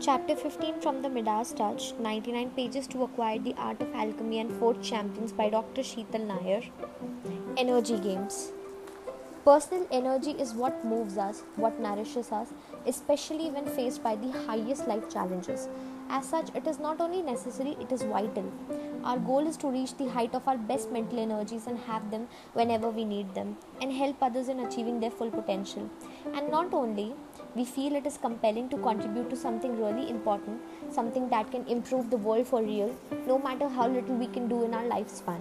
Chapter 15 from the Midas Touch 99 pages to acquire the art of alchemy and 4 champions by Dr. Sheetal Nair. Energy Games. Personal energy is what moves us, what nourishes us, especially when faced by the highest life challenges. As such, it is not only necessary, it is vital. Our goal is to reach the height of our best mental energies and have them whenever we need them, and help others in achieving their full potential. And not only, we feel it is compelling to contribute to something really important, something that can improve the world for real, no matter how little we can do in our lifespan.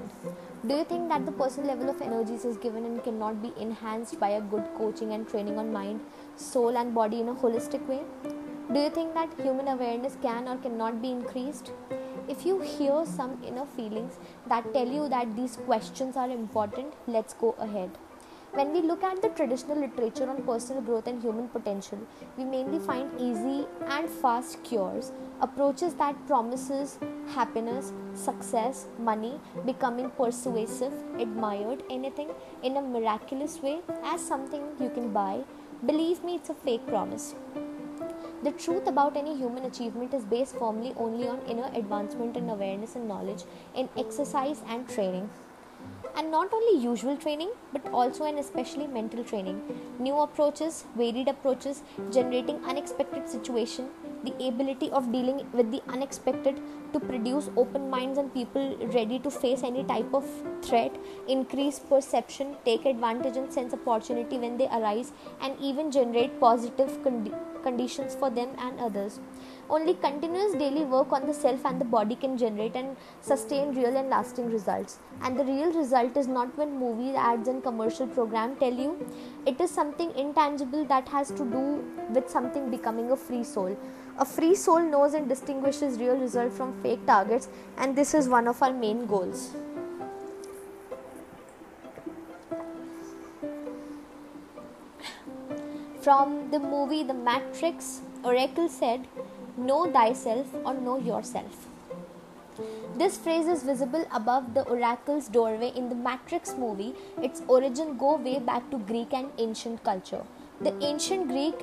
Do you think that the personal level of energies is given and cannot be enhanced by a good coaching and training on mind, soul, and body in a holistic way? Do you think that human awareness can or cannot be increased? If you hear some inner feelings that tell you that these questions are important, let's go ahead. When we look at the traditional literature on personal growth and human potential, we mainly find easy and fast cures, approaches that promises happiness, success, money, becoming persuasive, admired, anything in a miraculous way as something you can buy. Believe me, it's a fake promise. The truth about any human achievement is based firmly only on inner advancement and awareness and knowledge in exercise and training and not only usual training but also and especially mental training. New approaches varied approaches generating unexpected situation the ability of dealing with the unexpected to produce open minds and people ready to face any type of threat increase perception take advantage and sense opportunity when they arise and even generate positive condi- conditions for them and others only continuous daily work on the self and the body can generate and sustain real and lasting results. And the real result is not when movie ads, and commercial program tell you. It is something intangible that has to do with something becoming a free soul. A free soul knows and distinguishes real result from fake targets, and this is one of our main goals. From the movie The Matrix, Oracle said, Know thyself or know yourself. This phrase is visible above the oracle's doorway in the Matrix movie. Its origin go way back to Greek and ancient culture. The ancient Greek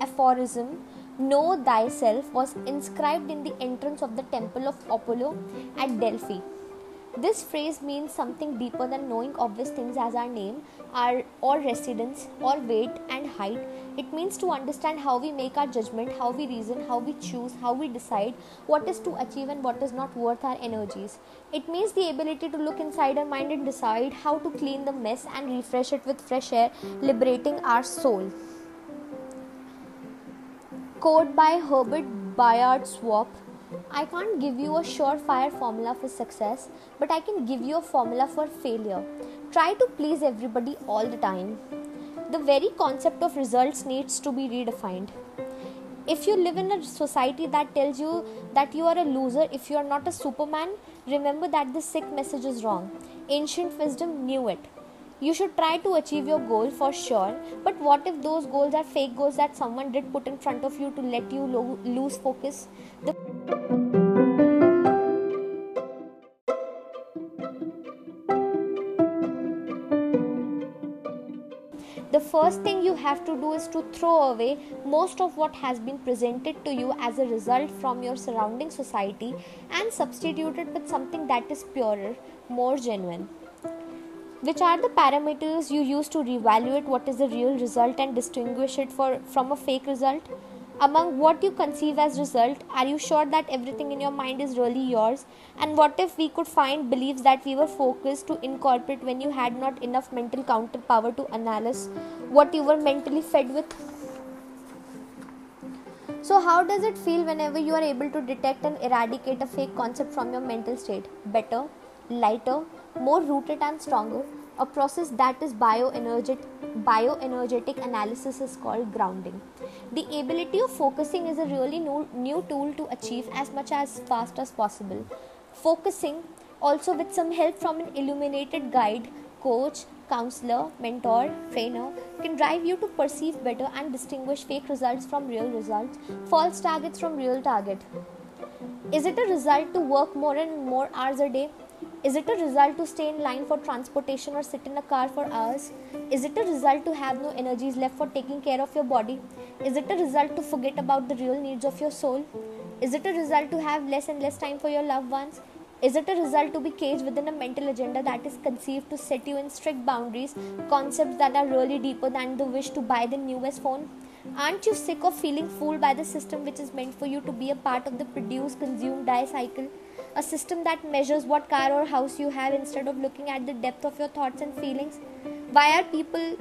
aphorism know thyself was inscribed in the entrance of the temple of Apollo at Delphi. This phrase means something deeper than knowing obvious things as our name, our or residence, or weight and height. It means to understand how we make our judgment, how we reason, how we choose, how we decide what is to achieve and what is not worth our energies. It means the ability to look inside our mind and decide how to clean the mess and refresh it with fresh air, liberating our soul. Quote by Herbert Bayard Swope I can't give you a surefire formula for success, but I can give you a formula for failure. Try to please everybody all the time. The very concept of results needs to be redefined. If you live in a society that tells you that you are a loser if you are not a superman, remember that this sick message is wrong. Ancient wisdom knew it. You should try to achieve your goal for sure, but what if those goals are fake goals that someone did put in front of you to let you lo- lose focus? The the first thing you have to do is to throw away most of what has been presented to you as a result from your surrounding society and substitute it with something that is purer, more genuine. Which are the parameters you use to reevaluate what is the real result and distinguish it for, from a fake result? Among what you conceive as result are you sure that everything in your mind is really yours? And what if we could find beliefs that we were focused to incorporate when you had not enough mental counter power to analyze what you were mentally fed with? So how does it feel whenever you are able to detect and eradicate a fake concept from your mental state? Better lighter more rooted and stronger a process that is bioenergetic, bioenergetic analysis is called grounding. The ability of focusing is a really new, new tool to achieve as much as fast as possible. Focusing, also with some help from an illuminated guide, coach, counselor, mentor, trainer, can drive you to perceive better and distinguish fake results from real results, false targets from real target. Is it a result to work more and more hours a day? Is it a result to stay in line for transportation or sit in a car for hours? Is it a result to have no energies left for taking care of your body? Is it a result to forget about the real needs of your soul? Is it a result to have less and less time for your loved ones? Is it a result to be caged within a mental agenda that is conceived to set you in strict boundaries, concepts that are really deeper than the wish to buy the newest phone? Aren't you sick of feeling fooled by the system which is meant for you to be a part of the produce, consume, die cycle? A system that measures what car or house you have instead of looking at the depth of your thoughts and feelings? Why are people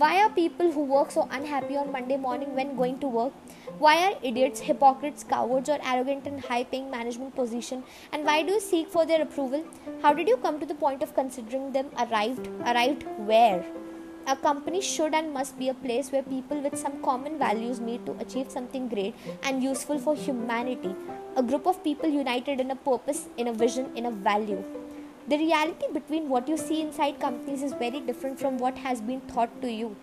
why are people who work so unhappy on monday morning when going to work? Why are idiots hypocrites cowards or arrogant in high paying management position? And why do you seek for their approval? How did you come to the point of considering them arrived arrived where a company should and must be a place where people with some common values meet to achieve something great and useful for humanity. A group of people united in a purpose, in a vision, in a value. The reality between what you see inside companies is very different from what has been taught to you.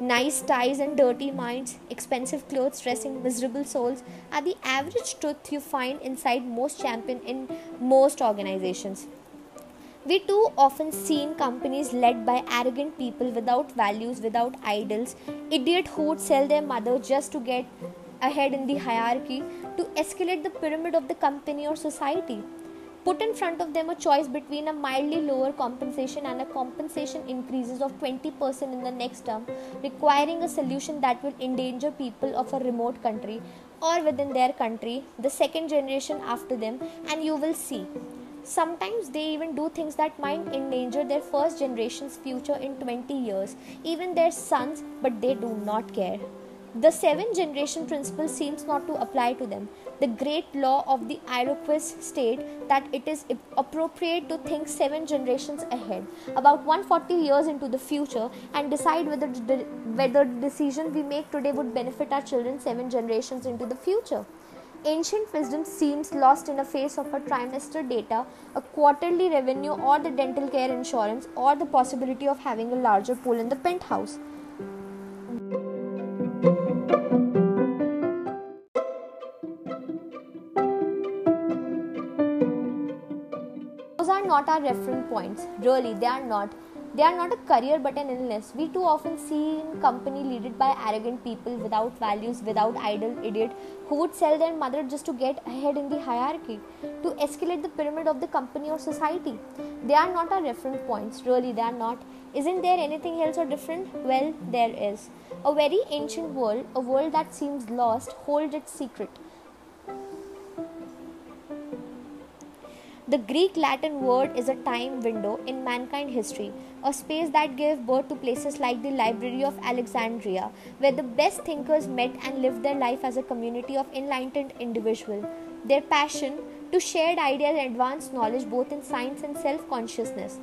Nice ties and dirty minds, expensive clothes dressing miserable souls are the average truth you find inside most champion in most organizations. We too often seen companies led by arrogant people without values, without idols, idiot who would sell their mother just to get ahead in the hierarchy, to escalate the pyramid of the company or society. Put in front of them a choice between a mildly lower compensation and a compensation increases of 20% in the next term, requiring a solution that will endanger people of a remote country or within their country, the second generation after them, and you will see Sometimes they even do things that might endanger their first generation's future in 20 years, even their sons, but they do not care. The seven generation principle seems not to apply to them. The great law of the Iroquois state that it is appropriate to think seven generations ahead, about 140 years into the future, and decide whether the, whether the decision we make today would benefit our children seven generations into the future. Ancient wisdom seems lost in the face of a trimester data, a quarterly revenue, or the dental care insurance, or the possibility of having a larger pool in the penthouse. Those are not our reference points. Really, they are not. They are not a career but an illness. We too often see in company led by arrogant people without values, without idle idiot who would sell their mother just to get ahead in the hierarchy, to escalate the pyramid of the company or society. They are not our reference points. Really, they are not. Isn't there anything else or different? Well, there is. A very ancient world, a world that seems lost, holds its secret The Greek Latin word is a time window in mankind history, a space that gave birth to places like the Library of Alexandria, where the best thinkers met and lived their life as a community of enlightened individuals. Their passion to shared ideas and advanced knowledge both in science and self consciousness.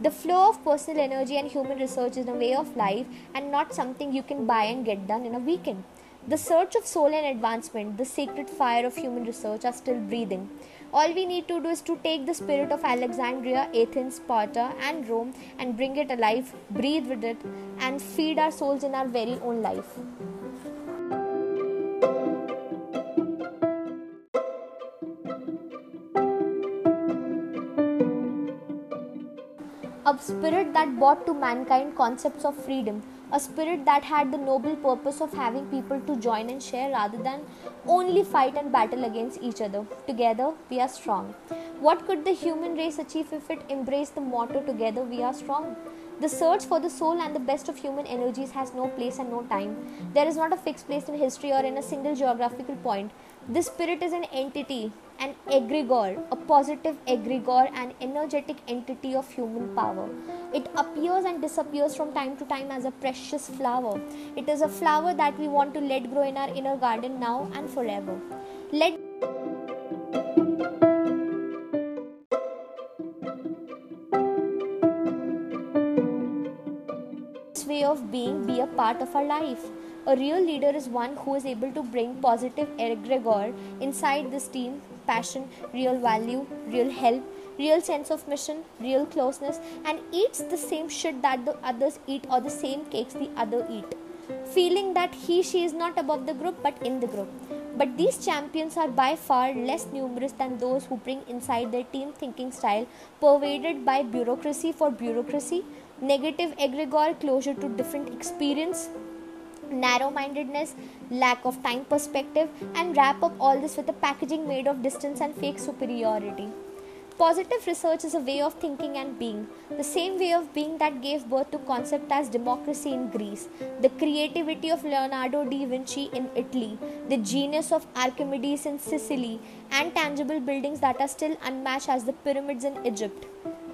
The flow of personal energy and human research is a way of life and not something you can buy and get done in a weekend. The search of soul and advancement, the sacred fire of human research, are still breathing. All we need to do is to take the spirit of Alexandria, Athens, Sparta, and Rome and bring it alive, breathe with it, and feed our souls in our very own life. A spirit that brought to mankind concepts of freedom, a spirit that had the noble purpose of having people to join and share rather than only fight and battle against each other. Together, we are strong. What could the human race achieve if it embraced the motto Together we are strong? The search for the soul and the best of human energies has no place and no time. There is not a fixed place in history or in a single geographical point. This spirit is an entity, an egregore, a positive egregore, an energetic entity of human power. It appears and disappears from time to time as a precious flower. It is a flower that we want to let grow in our inner garden now and forever. Let this way of being be a part of our life. A real leader is one who is able to bring positive egregore inside this team passion, real value, real help, real sense of mission, real closeness, and eats the same shit that the others eat or the same cakes the other eat. Feeling that he she is not above the group but in the group. But these champions are by far less numerous than those who bring inside their team thinking style pervaded by bureaucracy for bureaucracy, negative egregore closure to different experience, narrow mindedness, lack of time perspective, and wrap up all this with a packaging made of distance and fake superiority. Positive research is a way of thinking and being, the same way of being that gave birth to concept as democracy in Greece, the creativity of Leonardo da Vinci in Italy, the genius of Archimedes in Sicily, and tangible buildings that are still unmatched as the pyramids in Egypt.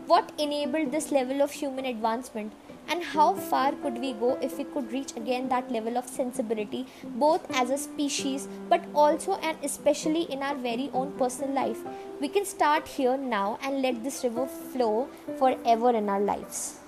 What enabled this level of human advancement? And how far could we go if we could reach again that level of sensibility both as a species but also and especially in our very own personal life? We can start here now and let this river flow forever in our lives